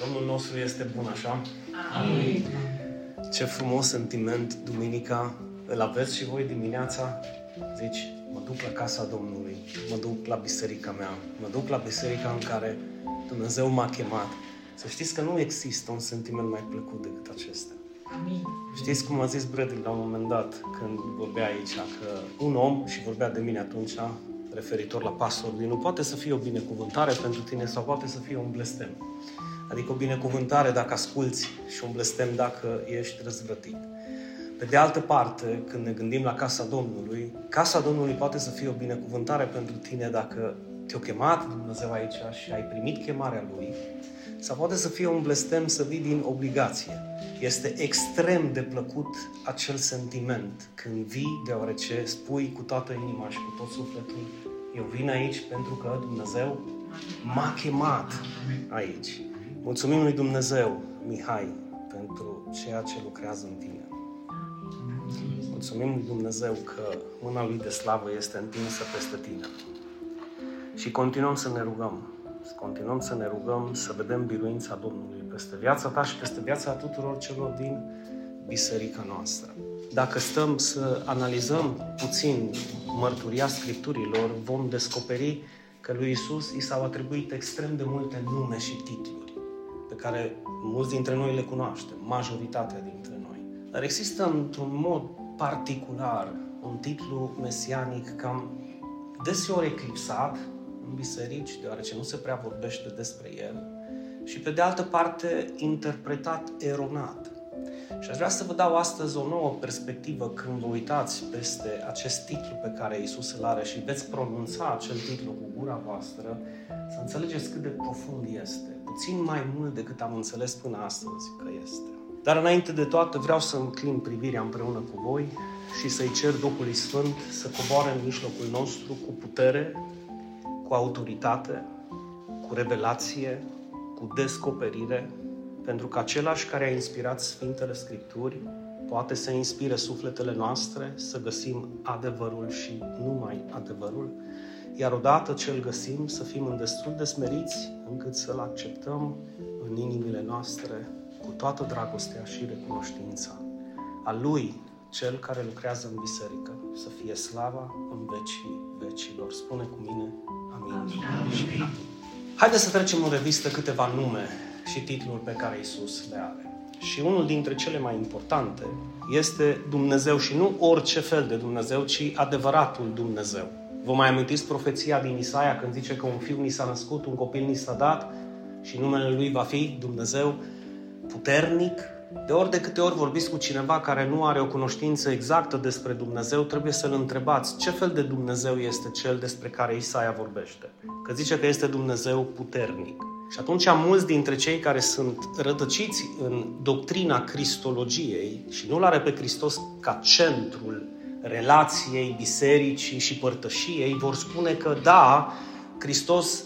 Domnul nostru este bun, așa? Amin. Ce frumos sentiment, duminica, îl aveți și voi dimineața? Zici, mă duc la casa Domnului, mă duc la biserica mea, mă duc la biserica în care Dumnezeu m-a chemat. Să știți că nu există un sentiment mai plăcut decât acesta. Amin. Știți cum a zis Bradley la un moment dat, când vorbea aici, că un om, și vorbea de mine atunci, referitor la pastor, nu poate să fie o binecuvântare pentru tine sau poate să fie un blestem. Adică o binecuvântare dacă asculți și un blestem dacă ești răzvrătit. Pe de altă parte, când ne gândim la casa Domnului, casa Domnului poate să fie o binecuvântare pentru tine dacă te-a chemat Dumnezeu aici și ai primit chemarea Lui, sau poate să fie un blestem să vii din obligație. Este extrem de plăcut acel sentiment când vii deoarece spui cu toată inima și cu tot sufletul eu vin aici pentru că Dumnezeu m-a chemat aici. Mulțumim lui Dumnezeu, Mihai, pentru ceea ce lucrează în tine. Mulțumim lui Dumnezeu că mâna lui de slavă este întinsă peste tine. Și continuăm să ne rugăm. Să continuăm să ne rugăm, să vedem biruința Domnului peste viața ta și peste viața tuturor celor din biserica noastră. Dacă stăm să analizăm puțin mărturia Scripturilor, vom descoperi că lui Isus i s-au atribuit extrem de multe nume și titluri pe care mulți dintre noi le cunoaștem, majoritatea dintre noi. Dar există într-un mod particular un titlu mesianic cam deseori eclipsat în biserici, deoarece nu se prea vorbește despre el, și pe de altă parte interpretat eronat. Și aș vrea să vă dau astăzi o nouă perspectivă când vă uitați peste acest titlu pe care Isus îl are și veți pronunța acel titlu cu gura voastră, să înțelegeți cât de profund este. Puțin mai mult decât am înțeles până astăzi că este. Dar înainte de toate vreau să înclin privirea împreună cu voi și să-i cer Duhului Sfânt să coboare în mijlocul nostru cu putere, cu autoritate, cu revelație, cu descoperire, pentru că același care a inspirat Sfintele Scripturi poate să inspire sufletele noastre să găsim adevărul și numai adevărul, iar odată ce îl găsim să fim în destul de smeriți încât să-l acceptăm în inimile noastre cu toată dragostea și recunoștința. A Lui, Cel care lucrează în biserică, să fie slava în vecii vecilor. Spune cu mine, amin. amin. Haideți să trecem în revistă câteva nume și titluri pe care Isus le are. Și unul dintre cele mai importante este Dumnezeu și nu orice fel de Dumnezeu, ci adevăratul Dumnezeu. Vă mai amintiți profeția din Isaia când zice că un fiu ni s-a născut, un copil ni s-a dat și numele lui va fi Dumnezeu puternic? De ori de câte ori vorbiți cu cineva care nu are o cunoștință exactă despre Dumnezeu, trebuie să-l întrebați ce fel de Dumnezeu este cel despre care Isaia vorbește. Că zice că este Dumnezeu puternic. Și atunci mulți dintre cei care sunt rătăciți în doctrina cristologiei și nu-L are pe Hristos ca centrul relației, bisericii și părtășiei, vor spune că da, Hristos,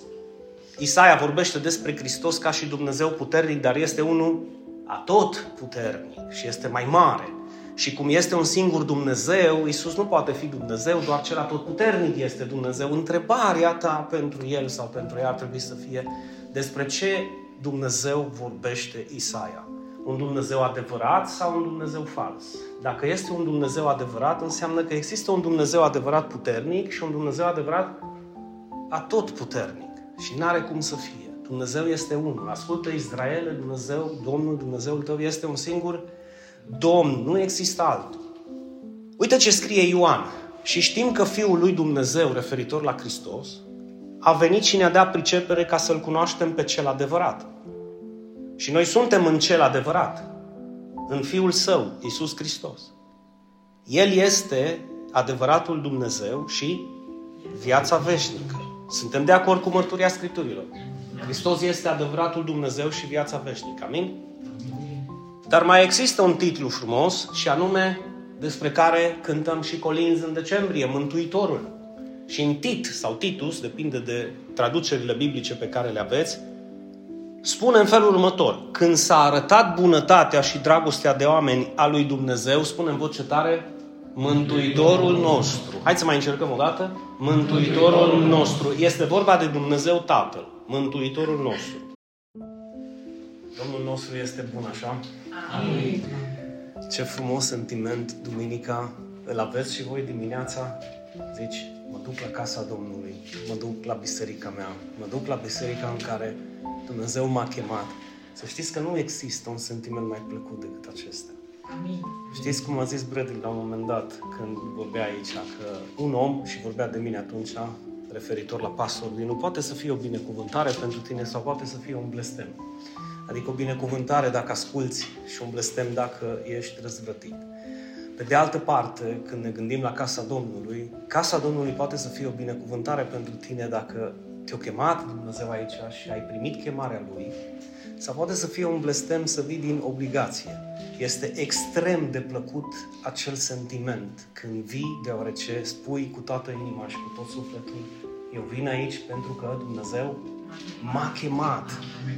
Isaia vorbește despre Hristos ca și Dumnezeu puternic, dar este unul atot puternic și este mai mare. Și cum este un singur Dumnezeu, Isus nu poate fi Dumnezeu, doar cel atot puternic este Dumnezeu. Întrebarea ta pentru el sau pentru ea ar trebui să fie despre ce Dumnezeu vorbește Isaia. Un Dumnezeu adevărat sau un Dumnezeu fals? Dacă este un Dumnezeu adevărat, înseamnă că există un Dumnezeu adevărat puternic și un Dumnezeu adevărat atot puternic. Și n-are cum să fie. Dumnezeu este unul. Ascultă Israel, Dumnezeu, Domnul Dumnezeul tău este un singur Domn, nu există altul. Uite ce scrie Ioan. Și știm că Fiul lui Dumnezeu, referitor la Hristos, a venit și ne-a dat pricepere ca să-L cunoaștem pe cel adevărat. Și noi suntem în cel adevărat, în Fiul Său, Isus Hristos. El este adevăratul Dumnezeu și viața veșnică. Suntem de acord cu mărturia Scripturilor. Hristos este adevăratul Dumnezeu și viața veșnică. Amin? Dar mai există un titlu frumos și anume despre care cântăm și colinzi în decembrie, Mântuitorul. Și în Tit sau Titus, depinde de traducerile biblice pe care le aveți, spune în felul următor. Când s-a arătat bunătatea și dragostea de oameni a lui Dumnezeu, spune în voce tare, Mântuitorul nostru. Hai să mai încercăm o dată. Mântuitorul nostru. Este vorba de Dumnezeu Tatăl. Mântuitorul nostru. Domnul nostru este bun, așa? Amin. Ce frumos sentiment, duminica, îl aveți și voi dimineața? Zici, mă duc la casa Domnului, mă duc la biserica mea, mă duc la biserica în care Dumnezeu m-a chemat. Să știți că nu există un sentiment mai plăcut decât acesta. Amin. Știți cum a zis Bradley la un moment dat, când vorbea aici, că un om, și vorbea de mine atunci, referitor la pastor, nu poate să fie o binecuvântare pentru tine sau poate să fie un blestem. Adică o binecuvântare dacă asculți și un blestem dacă ești răzvrătit. Pe de altă parte, când ne gândim la casa Domnului, casa Domnului poate să fie o binecuvântare pentru tine dacă te-a chemat Dumnezeu aici și ai primit chemarea Lui, sau poate să fie un blestem să vii din obligație. Este extrem de plăcut acel sentiment când vii deoarece spui cu toată inima și cu tot sufletul eu vin aici pentru că Dumnezeu m-a chemat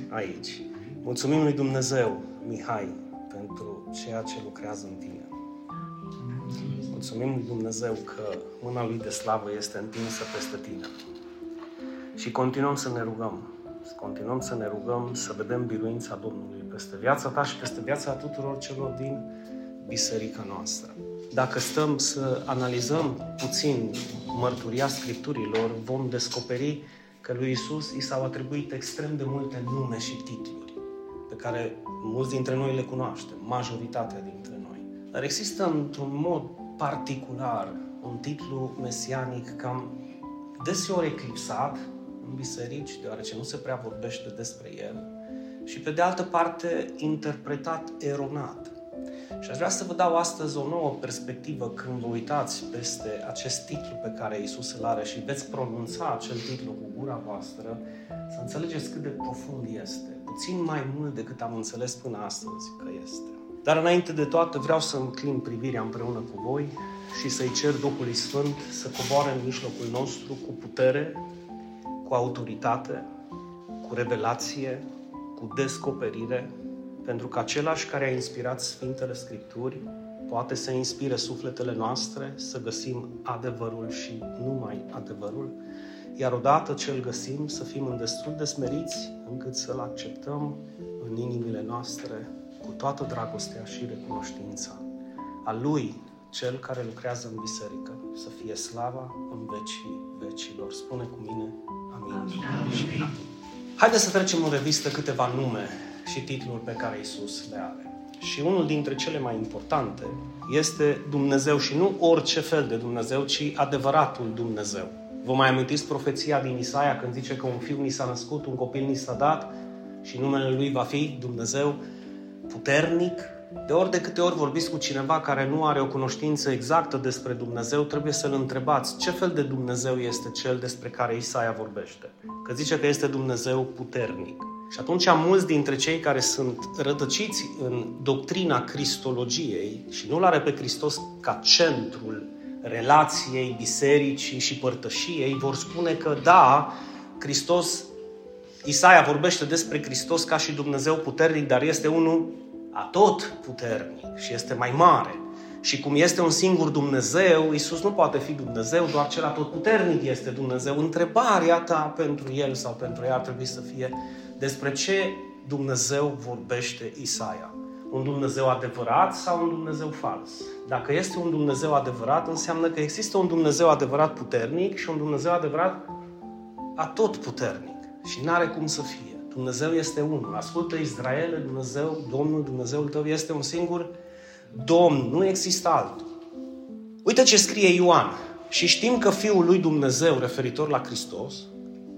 aici. Mulțumim lui Dumnezeu, Mihai, pentru ceea ce lucrează în tine. Mulțumim lui Dumnezeu că mâna lui de slavă este întinsă peste tine. Și continuăm să ne rugăm. Să continuăm să ne rugăm, să vedem biruința Domnului peste viața ta și peste viața tuturor celor din biserica noastră. Dacă stăm să analizăm puțin mărturia Scripturilor, vom descoperi că lui Isus i s-au atribuit extrem de multe nume și titluri pe care mulți dintre noi le cunoaștem, majoritatea dintre noi. Dar există într-un mod particular un titlu mesianic cam deseori eclipsat în biserici, deoarece nu se prea vorbește despre el, și pe de altă parte interpretat eronat. Și aș vrea să vă dau astăzi o nouă perspectivă când vă uitați peste acest titlu pe care Isus îl are și veți pronunța acel titlu cu gura voastră, să înțelegeți cât de profund este. Puțin mai mult decât am înțeles până astăzi că este. Dar înainte de toate vreau să înclin privirea împreună cu voi și să-i cer Duhului Sfânt să coboare în mijlocul nostru cu putere, cu autoritate, cu revelație, cu descoperire, pentru că același care a inspirat Sfintele Scripturi poate să inspire sufletele noastre să găsim adevărul și numai adevărul, iar odată ce îl găsim să fim în destul de smeriți încât să-l acceptăm în inimile noastre cu toată dragostea și recunoștința. A Lui, Cel care lucrează în biserică, să fie slava în vecii vecilor. Spune cu mine, amin. amin. Haideți să trecem în revistă câteva nume și titlul pe care Isus le are. Și unul dintre cele mai importante este Dumnezeu și nu orice fel de Dumnezeu, ci adevăratul Dumnezeu. Vă mai amintiți profeția din Isaia când zice că un fiu ni s-a născut, un copil ni s-a dat și numele lui va fi Dumnezeu puternic? De ori de câte ori vorbiți cu cineva care nu are o cunoștință exactă despre Dumnezeu, trebuie să-l întrebați ce fel de Dumnezeu este cel despre care Isaia vorbește. Că zice că este Dumnezeu puternic. Și atunci mulți dintre cei care sunt rătăciți în doctrina cristologiei și nu-L are pe Hristos ca centrul relației, bisericii și părtășiei, vor spune că da, Hristos, Isaia vorbește despre Hristos ca și Dumnezeu puternic, dar este unul atot puternic și este mai mare. Și cum este un singur Dumnezeu, Isus nu poate fi Dumnezeu, doar cel atot puternic este Dumnezeu. Întrebarea ta pentru el sau pentru ea ar trebui să fie despre ce Dumnezeu vorbește Isaia. Un Dumnezeu adevărat sau un Dumnezeu fals? Dacă este un Dumnezeu adevărat, înseamnă că există un Dumnezeu adevărat puternic și un Dumnezeu adevărat atot puternic. Și n-are cum să fie. Dumnezeu este unul. Ascultă Israel, Dumnezeu, Domnul Dumnezeul tău este un singur Domn, nu există altul. Uite ce scrie Ioan. Și știm că Fiul lui Dumnezeu, referitor la Hristos,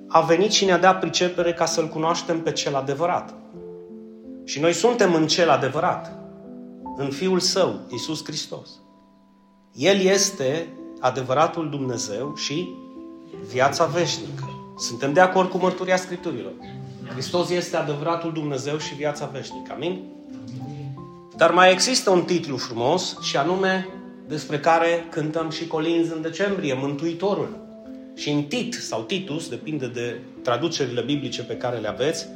a venit și ne-a dat pricepere ca să-L cunoaștem pe cel adevărat. Și noi suntem în cel adevărat, în Fiul Său, Iisus Hristos. El este adevăratul Dumnezeu și viața veșnică. Suntem de acord cu mărturia Scripturilor. Hristos este adevăratul Dumnezeu și viața veșnică. Amin? Dar mai există un titlu frumos și anume despre care cântăm și colinzi în decembrie, Mântuitorul. Și în Tit sau Titus, depinde de traducerile biblice pe care le aveți,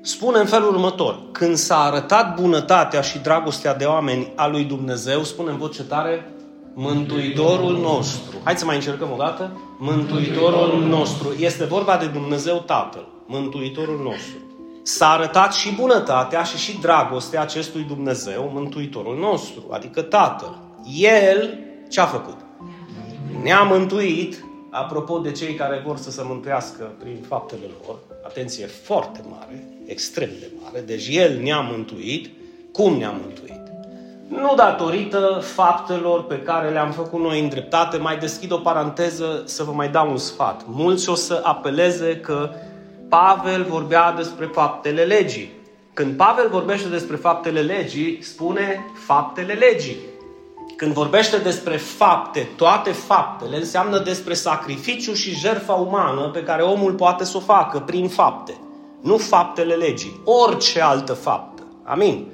spune în felul următor. Când s-a arătat bunătatea și dragostea de oameni a lui Dumnezeu, spune în voce tare, Mântuitorul nostru. Hai să mai încercăm o dată. Mântuitorul nostru. Este vorba de Dumnezeu Tatăl. Mântuitorul nostru. s-a arătat și bunătatea și și dragostea acestui Dumnezeu, Mântuitorul nostru, adică Tatăl. El ce a făcut? Ne-a mântuit, apropo de cei care vor să se mântuiască prin faptele lor, atenție foarte mare, extrem de mare, deci El ne-a mântuit, cum ne-a mântuit? Nu datorită faptelor pe care le-am făcut noi în dreptate, mai deschid o paranteză să vă mai dau un sfat. Mulți o să apeleze că Pavel vorbea despre faptele legii. Când Pavel vorbește despre faptele legii, spune faptele legii. Când vorbește despre fapte, toate faptele, înseamnă despre sacrificiu și jertfa umană pe care omul poate să o facă prin fapte. Nu faptele legii, orice altă faptă. Amin.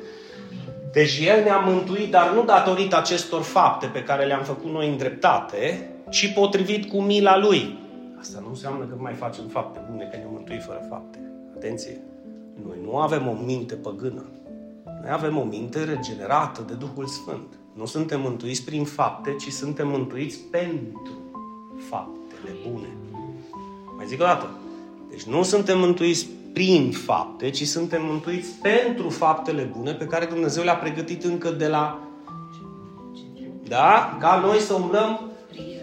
Deci El ne-a mântuit, dar nu datorită acestor fapte pe care le-am făcut noi în dreptate, ci potrivit cu mila Lui. Asta nu înseamnă că mai facem fapte bune, că ne-am mântuit fără fapte. Atenție! Noi nu avem o minte păgână. Noi avem o minte regenerată de Duhul Sfânt. Nu suntem mântuiți prin fapte, ci suntem mântuiți pentru faptele bune. Mai zic o dată. Deci nu suntem mântuiți prin fapte, ci suntem mântuiți pentru faptele bune pe care Dumnezeu le-a pregătit încă de la... Da? Ca noi să umblăm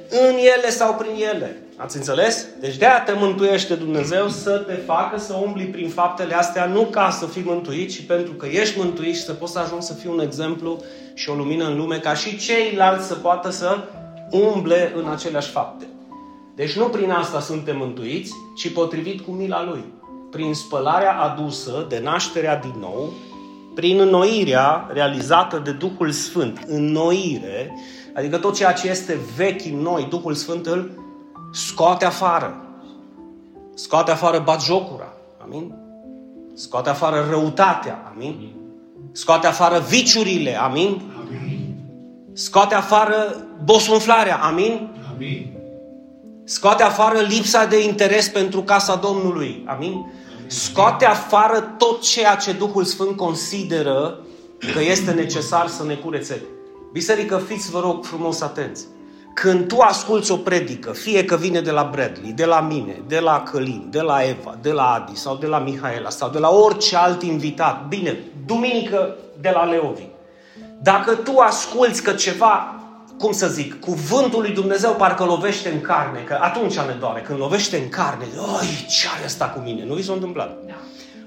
în ele sau prin ele. Ați înțeles? Deci de te mântuiește Dumnezeu să te facă să umbli prin faptele astea, nu ca să fii mântuit, ci pentru că ești mântuit și să poți să ajungi să fii un exemplu și o lumină în lume, ca și ceilalți să poată să umble în aceleași fapte. Deci nu prin asta suntem mântuiți, ci potrivit cu mila Lui. Prin spălarea adusă de nașterea din nou, prin înnoirea realizată de Duhul Sfânt. Înnoire, adică tot ceea ce este vechi în noi, Duhul Sfânt îl scoate afară. Scoate afară batjocura. Amin? Scoate afară răutatea. Amin? Scoate afară viciurile. Amin? Amin. Scoate afară bosunflarea. Amin? Amin. Scoate afară lipsa de interes pentru casa Domnului. Amin? Scoate afară tot ceea ce Duhul Sfânt consideră că este necesar să ne curețe. Biserică, fiți, vă rog, frumos atenți. Când tu asculți o predică, fie că vine de la Bradley, de la mine, de la Călin, de la Eva, de la Adi sau de la Mihaela sau de la orice alt invitat, bine, duminică de la Leovi. Dacă tu asculți că ceva, cum să zic, cuvântul lui Dumnezeu parcă lovește în carne, că atunci ne doare, când lovește în carne, oi, ce are asta cu mine? Nu vi s-a întâmplat? Da.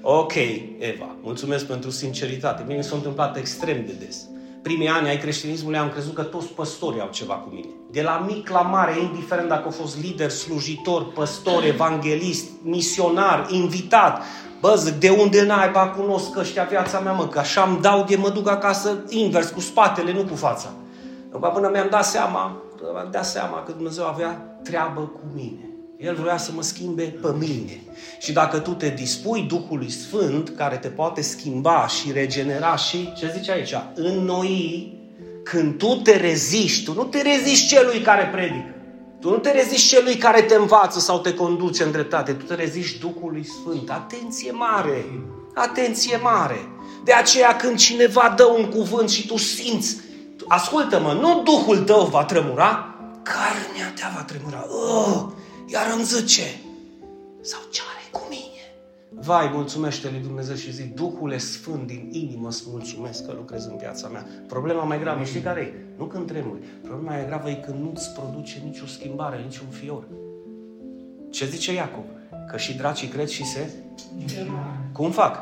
Ok, Eva, mulțumesc pentru sinceritate. Mie s-a întâmplat extrem de des primii ani ai creștinismului am crezut că toți păstorii au ceva cu mine. De la mic la mare, indiferent dacă au fost lider, slujitor, păstor, evanghelist, misionar, invitat, Bă, zic, de unde n-ai, ba, cunosc ăștia viața mea, mă, că așa îmi dau de mă duc acasă invers, cu spatele, nu cu fața. După până mi-am dat seama, mi-am dat seama că Dumnezeu avea treabă cu mine. El vrea să mă schimbe pe mine. Și dacă tu te dispui Duhului Sfânt, care te poate schimba și regenera și, ce zice aici, înnoi, când tu te reziști, tu nu te reziști celui care predică. Tu nu te reziști celui care te învață sau te conduce în dreptate. Tu te reziști Duhului Sfânt. Atenție mare! Atenție mare! De aceea când cineva dă un cuvânt și tu simți, ascultă-mă, nu Duhul tău va tremura, carnea ta va tremura. Oh! Iar îmi zice, sau ce are cu mine? Vai, mulțumește lui Dumnezeu și zi, Duhule Sfânt din inimă îți mulțumesc că lucrezi în viața mea. Problema mai gravă, știi care e? Nu când tremuri. Problema mai gravă e când nu-ți produce nicio schimbare, niciun fior. Ce zice Iacob? Că și dracii cred și se... Cum fac?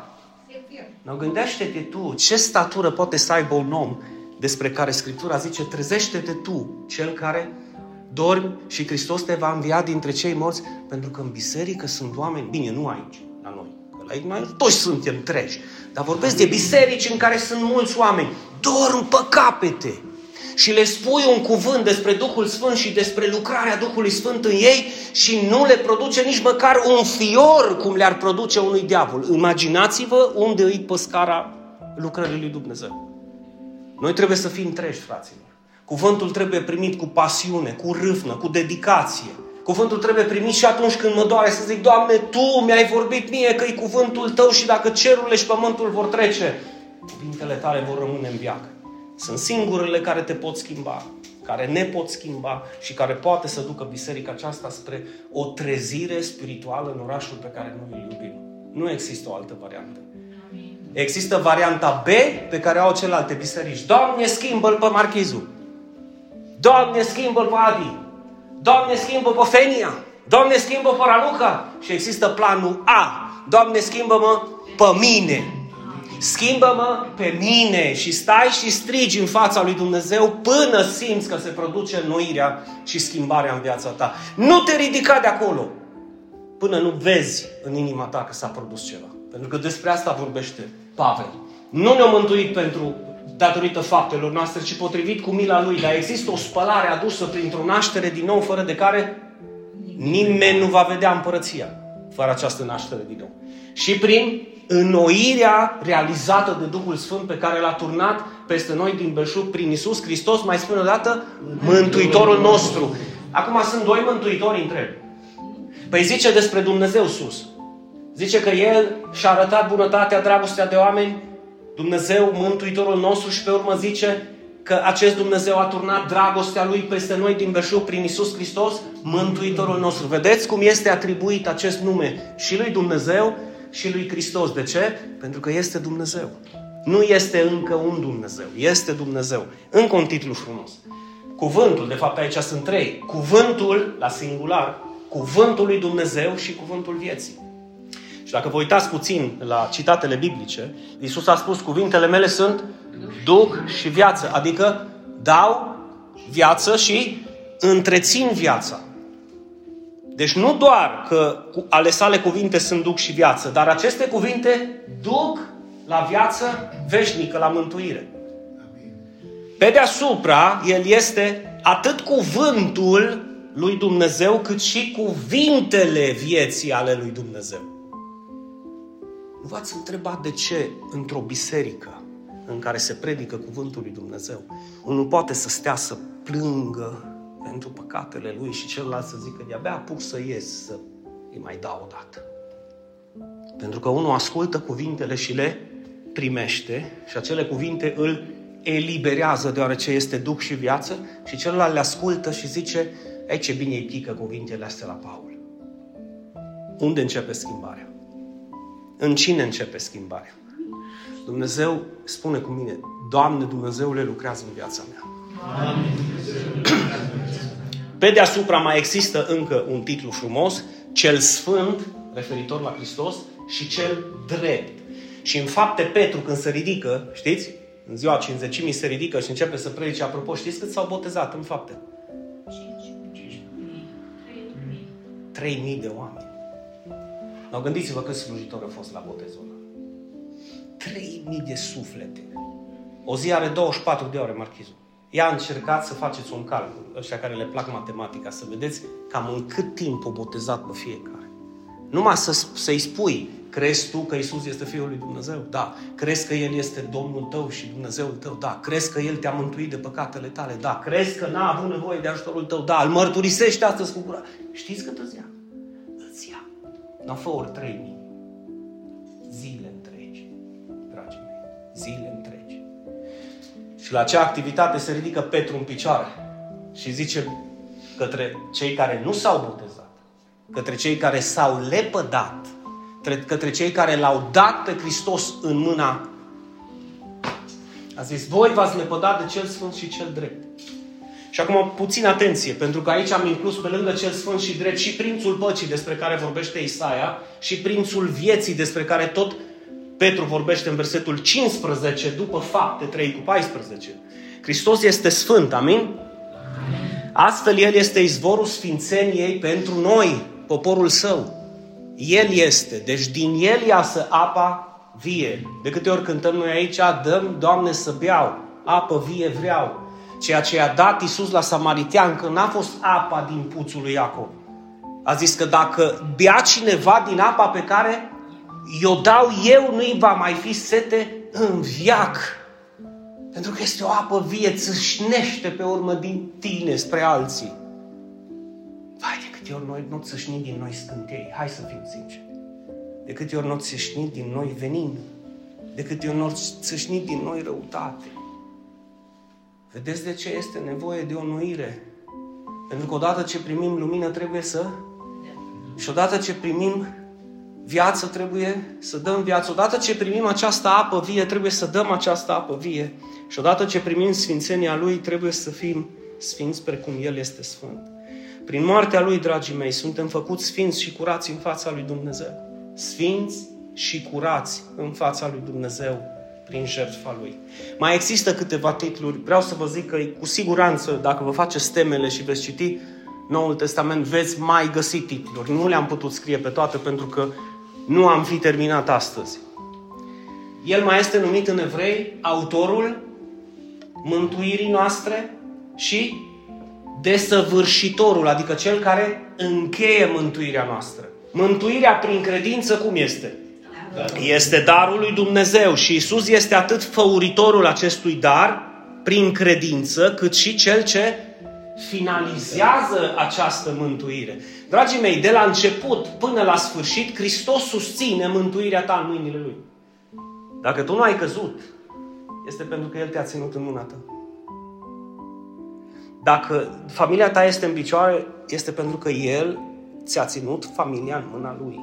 Nu gândește-te tu, ce statură poate să aibă un om despre care Scriptura zice, trezește-te tu, cel care dormi și Hristos te va învia dintre cei morți, pentru că în biserică sunt oameni, bine, nu aici, la noi, că la noi toți suntem treji, dar vorbesc de biserici în care sunt mulți oameni, dorm pe capete și le spui un cuvânt despre Duhul Sfânt și despre lucrarea Duhului Sfânt în ei și nu le produce nici măcar un fior cum le-ar produce unui diavol. Imaginați-vă unde îi păscara lucrării lui Dumnezeu. Noi trebuie să fim treji, fraților. Cuvântul trebuie primit cu pasiune, cu râvnă, cu dedicație. Cuvântul trebuie primit și atunci când mă doare să zic, Doamne, Tu mi-ai vorbit mie că e cuvântul Tău și dacă cerurile și pământul vor trece, cuvintele Tale vor rămâne în viață. Sunt singurele care te pot schimba, care ne pot schimba și care poate să ducă biserica aceasta spre o trezire spirituală în orașul pe care noi îl iubim. Nu există o altă variantă. Există varianta B pe care au celelalte biserici. Doamne, schimbă-l pe Marchizul. Doamne, schimbă-l pe Adi. Doamne, schimbă pe Fenia. Doamne, schimbă pe Raluca. Și există planul A. Doamne, schimbă-mă pe mine. Schimbă-mă pe mine și stai și strigi în fața lui Dumnezeu până simți că se produce noirea și schimbarea în viața ta. Nu te ridica de acolo până nu vezi în inima ta că s-a produs ceva. Pentru că despre asta vorbește Pavel. Nu ne-a mântuit pentru datorită faptelor noastre, ci potrivit cu mila lui. Dar există o spălare adusă printr-o naștere din nou, fără de care nimeni nu va vedea împărăția fără această naștere din nou. Și prin înnoirea realizată de Duhul Sfânt pe care l-a turnat peste noi din belșug prin Isus Hristos, mai spune o dată, Mântuitorul nostru. Acum sunt doi mântuitori întreb. Păi zice despre Dumnezeu sus. Zice că El și-a arătat bunătatea, dragostea de oameni, Dumnezeu, Mântuitorul nostru și pe urmă zice că acest Dumnezeu a turnat dragostea Lui peste noi din belșug prin Isus Hristos, Mântuitorul nostru. Vedeți cum este atribuit acest nume și lui Dumnezeu și lui Hristos. De ce? Pentru că este Dumnezeu. Nu este încă un Dumnezeu, este Dumnezeu. Încă un titlu frumos. Cuvântul, de fapt aici sunt trei. Cuvântul, la singular, cuvântul lui Dumnezeu și cuvântul vieții. Și dacă vă uitați puțin la citatele biblice, Iisus a spus, cuvintele mele sunt Duh și viață, adică dau viață și întrețin viața. Deci nu doar că ale sale cuvinte sunt duc și viață, dar aceste cuvinte duc la viață veșnică, la mântuire. Pe deasupra, el este atât cuvântul lui Dumnezeu, cât și cuvintele vieții ale lui Dumnezeu. Nu v-ați întrebat de ce într-o biserică în care se predică cuvântul lui Dumnezeu, unul poate să stea să plângă pentru păcatele lui și celălalt să zică de-abia apuc să ies, să îi mai dau o dată. Pentru că unul ascultă cuvintele și le primește și acele cuvinte îl eliberează deoarece este Duh și viață și celălalt le ascultă și zice, ei ce bine îi pică cuvintele astea la Paul. Unde începe schimbarea? În cine începe schimbarea? Dumnezeu spune cu mine, Doamne Dumnezeule lucrează în viața mea. Pe deasupra mai există încă un titlu frumos, cel sfânt, referitor la Hristos, și cel drept. Și în fapte Petru când se ridică, știți? În ziua cinzecimii se ridică și începe să predice. Apropo, știți cât s-au botezat în fapte? 3.000 de oameni. Now gândiți-vă câți slujitori au fost la botezul ăla. 3.000 de suflete. O zi are 24 de ore, marchizul. Ia încercați să faceți un calcul, ăștia care le plac matematica, să vedeți cam în cât timp o botezat pe fiecare. Numai să, să-i spui, crezi tu că Isus este Fiul lui Dumnezeu? Da. Crezi că El este Domnul tău și Dumnezeul tău? Da. Crezi că El te-a mântuit de păcatele tale? Da. Crezi că n-a avut nevoie de ajutorul tău? Da. Îl mărturisești astăzi cu gura. Știți cât îți ia? Îți ia. Nu fă ori trei mii. Zile întregi, dragii mei. Zile întregi. Și la acea activitate se ridică Petru în picioare și zice către cei care nu s-au botezat, către cei care s-au lepădat, către cei care l-au dat pe Hristos în mâna. A zis, voi v-ați lepădat de cel sfânt și cel drept. Și acum puțin atenție, pentru că aici am inclus pe lângă cel sfânt și drept și prințul păcii despre care vorbește Isaia și prințul vieții despre care tot Petru vorbește în versetul 15 după fapte 3 cu 14. Hristos este sfânt, amin? Astfel El este izvorul sfințeniei pentru noi, poporul Său. El este, deci din El iasă apa vie. De câte ori cântăm noi aici, dăm, Doamne, să beau, apă vie vreau. Ceea ce a dat Isus la Samaritean, că n-a fost apa din puțul lui Iacob. A zis că dacă bea cineva din apa pe care eu dau eu, nu-i va mai fi sete în viac. Pentru că este o apă vie, țâșnește pe urmă din tine spre alții. Vai, de câte ori noi nu țâșni din noi scântei, hai să fim sinceri. De câte ori nu țâșni din noi venin, de câte ori nu țâșni din noi răutate. Vedeți de ce este nevoie de o nuire? Pentru că odată ce primim lumină trebuie să... Și odată ce primim viață trebuie să dăm viață. Odată ce primim această apă vie, trebuie să dăm această apă vie. Și odată ce primim sfințenia Lui, trebuie să fim sfinți precum El este sfânt. Prin moartea Lui, dragii mei, suntem făcuți sfinți și curați în fața Lui Dumnezeu. Sfinți și curați în fața Lui Dumnezeu prin jertfa Lui. Mai există câteva titluri. Vreau să vă zic că cu siguranță, dacă vă faceți temele și veți citi Noul Testament, veți mai găsi titluri. Nu le-am putut scrie pe toate pentru că nu am fi terminat astăzi. El mai este numit în evrei autorul mântuirii noastre și desăvârșitorul, adică cel care încheie mântuirea noastră. Mântuirea prin credință cum este? Este darul lui Dumnezeu și Isus este atât făuritorul acestui dar prin credință, cât și cel ce finalizează această mântuire. Dragii mei, de la început până la sfârșit, Hristos susține mântuirea ta în mâinile Lui. Dacă tu nu ai căzut, este pentru că El te-a ținut în mâna ta. Dacă familia ta este în picioare, este pentru că El ți-a ținut familia în mâna Lui.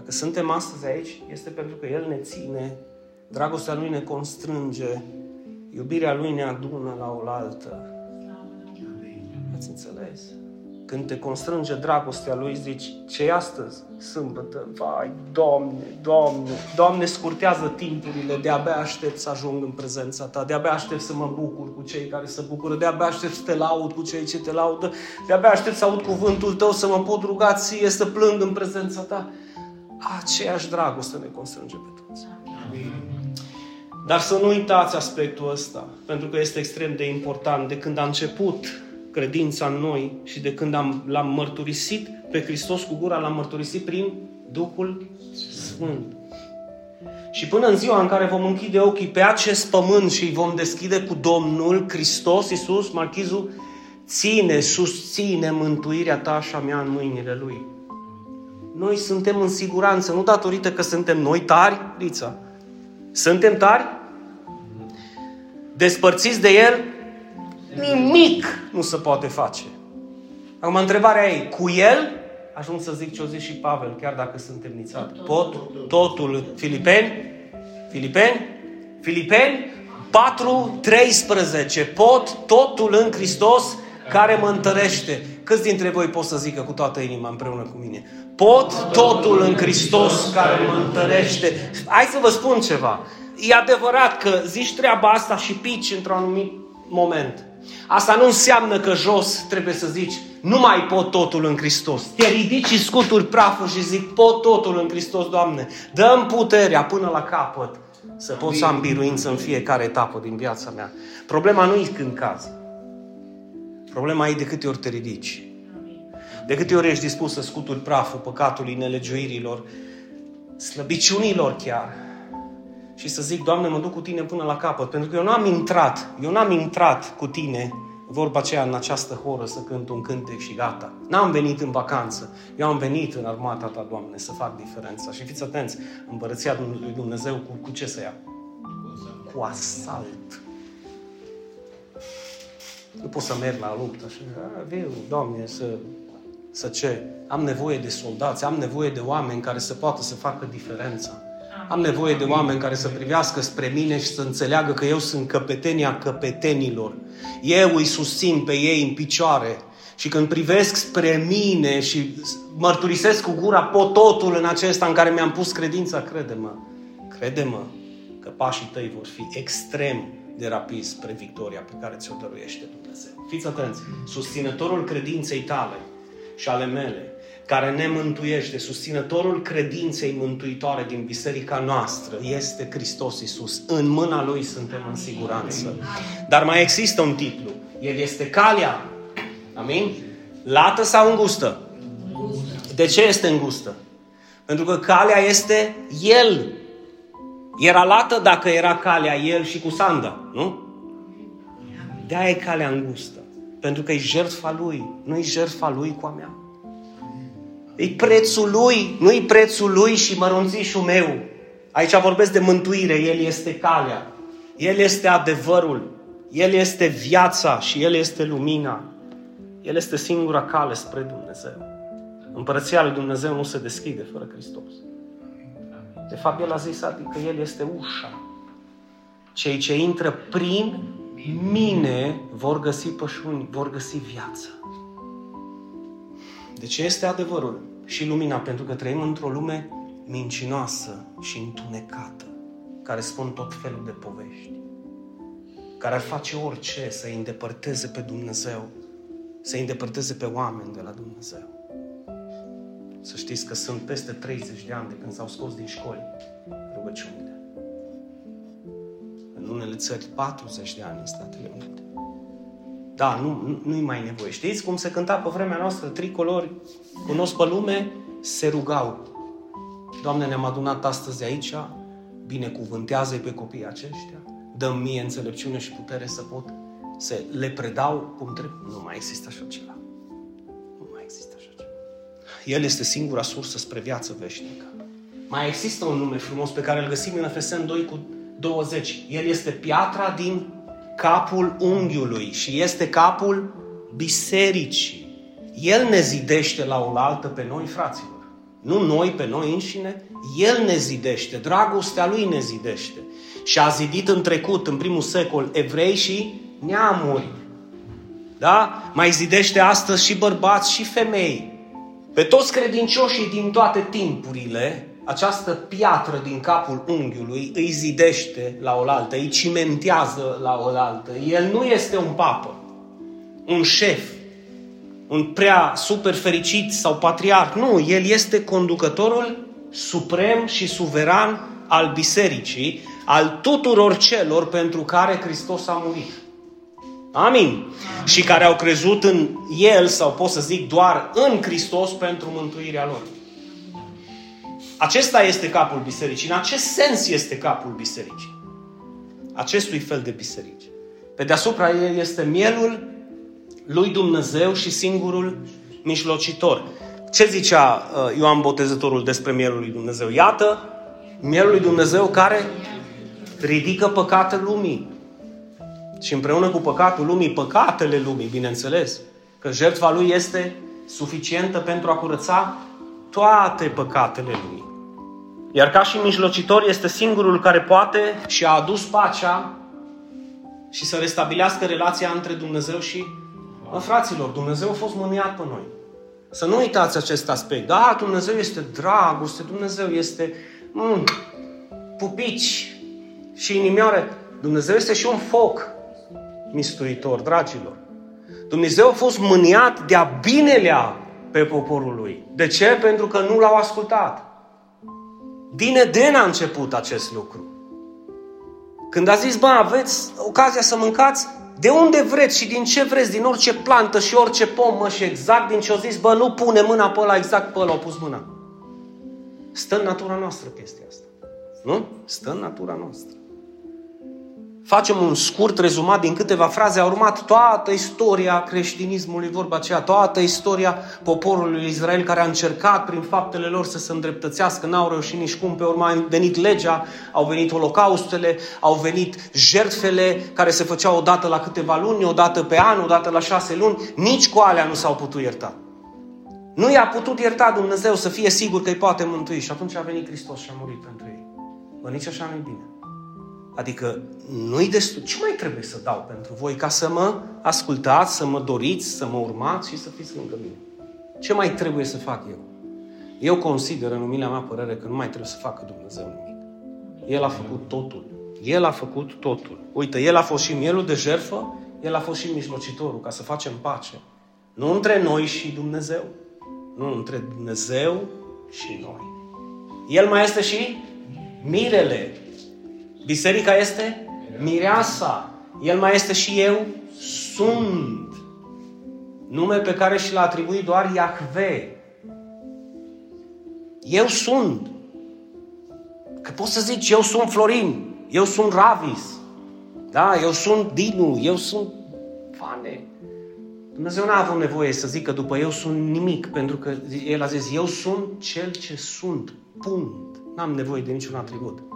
Dacă suntem astăzi aici, este pentru că El ne ține, dragostea Lui ne constrânge, iubirea Lui ne adună la oaltă. Ați înțeles? Când te constrânge dragostea Lui, zici, ce astăzi? Sâmbătă, vai, Doamne, Doamne, Doamne, scurtează timpurile, de-abia aștept să ajung în prezența Ta, de-abia aștept să mă bucur cu cei care se bucură, de-abia aștept să te laud cu cei ce te laudă, de-abia aștept să aud cuvântul Tău, să mă pot ruga ție, să plâng în prezența Ta. Aceeași dragoste ne constrânge pe toți. Dar să nu uitați aspectul ăsta, pentru că este extrem de important. De când a început credința în noi și de când am, l-am mărturisit pe Hristos cu gura, l-am mărturisit prin Duhul Sfânt. Și până în ziua în care vom închide ochii pe acest pământ și îi vom deschide cu Domnul Hristos, Iisus, Marchizul, ține, susține mântuirea ta și a mea în mâinile Lui. Noi suntem în siguranță, nu datorită că suntem noi tari, Rița. Suntem tari? Despărțiți de El, nimic nu se poate face. Acum, întrebarea e, cu El, ajung să zic ce o zic și Pavel, chiar dacă sunt temnițat, pot totul, Filipeni, Filipeni, Filipeni 4, 13, pot totul în Hristos care mă întărește. Câți dintre voi pot să zică cu toată inima împreună cu mine? Pot totul în Hristos care mă întărește. Hai să vă spun ceva. E adevărat că zici treaba asta și pici într-un anumit moment. Asta nu înseamnă că jos trebuie să zici nu mai pot totul în Hristos. Te ridici și scuturi praful și zic pot totul în Hristos, Doamne. Dăm puterea până la capăt să pot să am biruință în fiecare etapă din viața mea. Problema nu e când cazi. Problema e de câte ori te ridici. De câte ori ești dispus să scuturi praful păcatului, nelegiuirilor, slăbiciunilor chiar. Și să zic, Doamne, mă duc cu Tine până la capăt. Pentru că eu n-am intrat, eu n-am intrat cu Tine vorba aceea în această horă să cânt un cântec și gata. N-am venit în vacanță. Eu am venit în armata Ta, Doamne, să fac diferența. Și fiți atenți, împărăția lui Dumnezeu cu, cu ce să ia? Cu asalt. Nu pot să merg la luptă și viu, Doamne, să, să ce? Am nevoie de soldați, am nevoie de oameni care să poată să facă diferența. Am nevoie de oameni care să privească spre mine și să înțeleagă că eu sunt căpetenia căpetenilor. Eu îi susțin pe ei în picioare. Și când privesc spre mine și mărturisesc cu gura pot totul în acesta în care mi-am pus credința, crede-mă, crede-mă că pașii tăi vor fi extrem de rapid spre victoria pe care ți-o dăruiește Dumnezeu. Fiți atenți, susținătorul credinței tale și ale mele, care ne mântuiește, susținătorul credinței mântuitoare din biserica noastră, este Hristos Iisus. În mâna Lui suntem în siguranță. Dar mai există un titlu. El este calea. Amin? Lată sau îngustă? De ce este îngustă? Pentru că calea este El. Era lată dacă era calea el și cu sanda, nu? De-aia e calea îngustă. Pentru că e jertfa lui, nu e jertfa lui cu a mea. E prețul lui, nu e prețul lui și mărunțișul meu. Aici vorbesc de mântuire, El este calea. El este adevărul. El este viața și El este lumina. El este singura cale spre Dumnezeu. Împărăția lui Dumnezeu nu se deschide fără Hristos. De fapt, El a zis adică El este ușa. Cei ce intră prin mine vor găsi pășuni, vor găsi viață. De ce este adevărul și lumina? Pentru că trăim într-o lume mincinoasă și întunecată, care spun tot felul de povești, care ar face orice să îi îndepărteze pe Dumnezeu, să îi îndepărteze pe oameni de la Dumnezeu. Să știți că sunt peste 30 de ani de când s-au scos din școli rugăciunile. În unele țări 40 de ani în Statele Unite. Da, nu, nu-i mai nevoie. Știți cum se cânta pe vremea noastră? Tricolori, cunosc pe lume, se rugau. Doamne, ne-am adunat astăzi aici, binecuvântează-i pe copiii aceștia, dă mie înțelepciune și putere să pot să le predau cum trebuie. Nu mai există așa ceva. Nu mai există așa ceva. El este singura sursă spre viață veșnică. Mai există un nume frumos pe care îl găsim în Efesen 2 cu 20. El este piatra din capul unghiului și este capul bisericii. El ne zidește la oaltă pe noi, fraților. Nu noi pe noi înșine, El ne zidește, dragostea Lui ne zidește. Și a zidit în trecut, în primul secol, evrei și neamuri. Da? Mai zidește astăzi și bărbați și femei. Pe toți credincioșii din toate timpurile, această piatră din capul unghiului îi zidește la oaltă, îi cimentează la oaltă. El nu este un papă, un șef, un prea super fericit sau patriarh. Nu, el este conducătorul suprem și suveran al bisericii, al tuturor celor pentru care Hristos a murit. Amin. Și care au crezut în El, sau pot să zic doar în Hristos pentru mântuirea lor. Acesta este capul bisericii. În acest sens este capul bisericii. Acestui fel de biserici. Pe deasupra el este mielul lui Dumnezeu și singurul mijlocitor. Ce zicea uh, Ioan Botezătorul despre mielul lui Dumnezeu? Iată, mielul lui Dumnezeu care ridică păcatele lumii. Și împreună cu păcatul lumii, păcatele lumii, bineînțeles, că jertfa lui este suficientă pentru a curăța toate păcatele lumii. Iar ca și mijlocitor este singurul care poate și a adus pacea și să restabilească relația între Dumnezeu și Mă, fraților, Dumnezeu a fost mâniat pe noi. Să nu uitați acest aspect. Da, Dumnezeu este dragoste, Dumnezeu este mm, pupici și inimioare. Dumnezeu este și un foc mistuitor, dragilor. Dumnezeu a fost mâniat de-a binelea pe poporul lui. De ce? Pentru că nu l-au ascultat. Din Eden a început acest lucru. Când a zis, bă, aveți ocazia să mâncați, de unde vreți și din ce vreți, din orice plantă și orice pom, mă, și exact din ce au zis, bă, nu pune mâna pe ăla, exact pe ăla au pus mâna. Stă în natura noastră chestia asta. Nu? Stă în natura noastră facem un scurt rezumat din câteva fraze, a urmat toată istoria creștinismului, vorba aceea, toată istoria poporului Israel care a încercat prin faptele lor să se îndreptățească, n-au reușit nici cum, pe urmă a venit legea, au venit holocaustele, au venit jertfele care se făceau odată la câteva luni, odată pe an, odată la șase luni, nici cu alea nu s-au putut ierta. Nu i-a putut ierta Dumnezeu să fie sigur că îi poate mântui și atunci a venit Hristos și a murit pentru ei. Bă, nici așa nu-i bine. Adică nu-i destul. Ce mai trebuie să dau pentru voi ca să mă ascultați, să mă doriți, să mă urmați și să fiți lângă mine? Ce mai trebuie să fac eu? Eu consider în umilea mea părere că nu mai trebuie să facă Dumnezeu nimic. El a făcut totul. El a făcut totul. Uite, El a fost și mielul de jertfă, El a fost și mijlocitorul ca să facem pace. Nu între noi și Dumnezeu, nu între Dumnezeu și noi. El mai este și mirele Biserica este mireasa. El mai este și eu sunt. Nume pe care și l-a atribuit doar Iahve. Eu sunt. Că poți să zici, eu sunt Florin, eu sunt Ravis, da, eu sunt Dinu, eu sunt Fane. Dumnezeu n-a avut nevoie să zică după eu sunt nimic, pentru că El a zis, eu sunt cel ce sunt, punct. N-am nevoie de niciun atribut.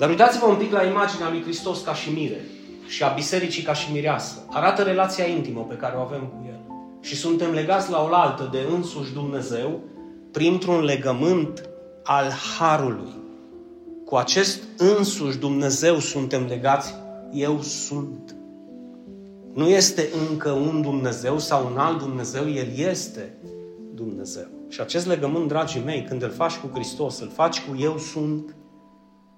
Dar uitați-vă un pic la imaginea lui Hristos ca și mire și a bisericii ca și mireasă. Arată relația intimă pe care o avem cu El. și suntem legați la oaltă de însuși Dumnezeu printr-un legământ al Harului. Cu acest însuși Dumnezeu suntem legați, eu sunt. Nu este încă un Dumnezeu sau un alt Dumnezeu, El este Dumnezeu. Și acest legământ, dragii mei, când îl faci cu Hristos, îl faci cu eu sunt,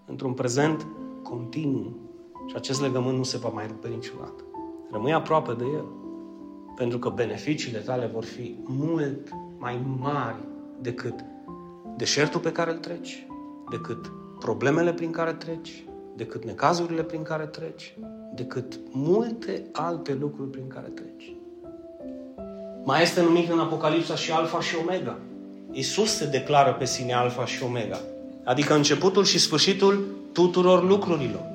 într-un prezent continuu. Și acest legământ nu se va mai rupe niciodată. Rămâi aproape de El. Pentru că beneficiile tale vor fi mult mai mari decât deșertul pe care îl treci, decât problemele prin care treci, decât necazurile prin care treci, decât multe alte lucruri prin care treci. Mai este numit în Apocalipsa și Alfa și Omega. Isus se declară pe sine Alfa și Omega, adică începutul și sfârșitul tuturor lucrurilor.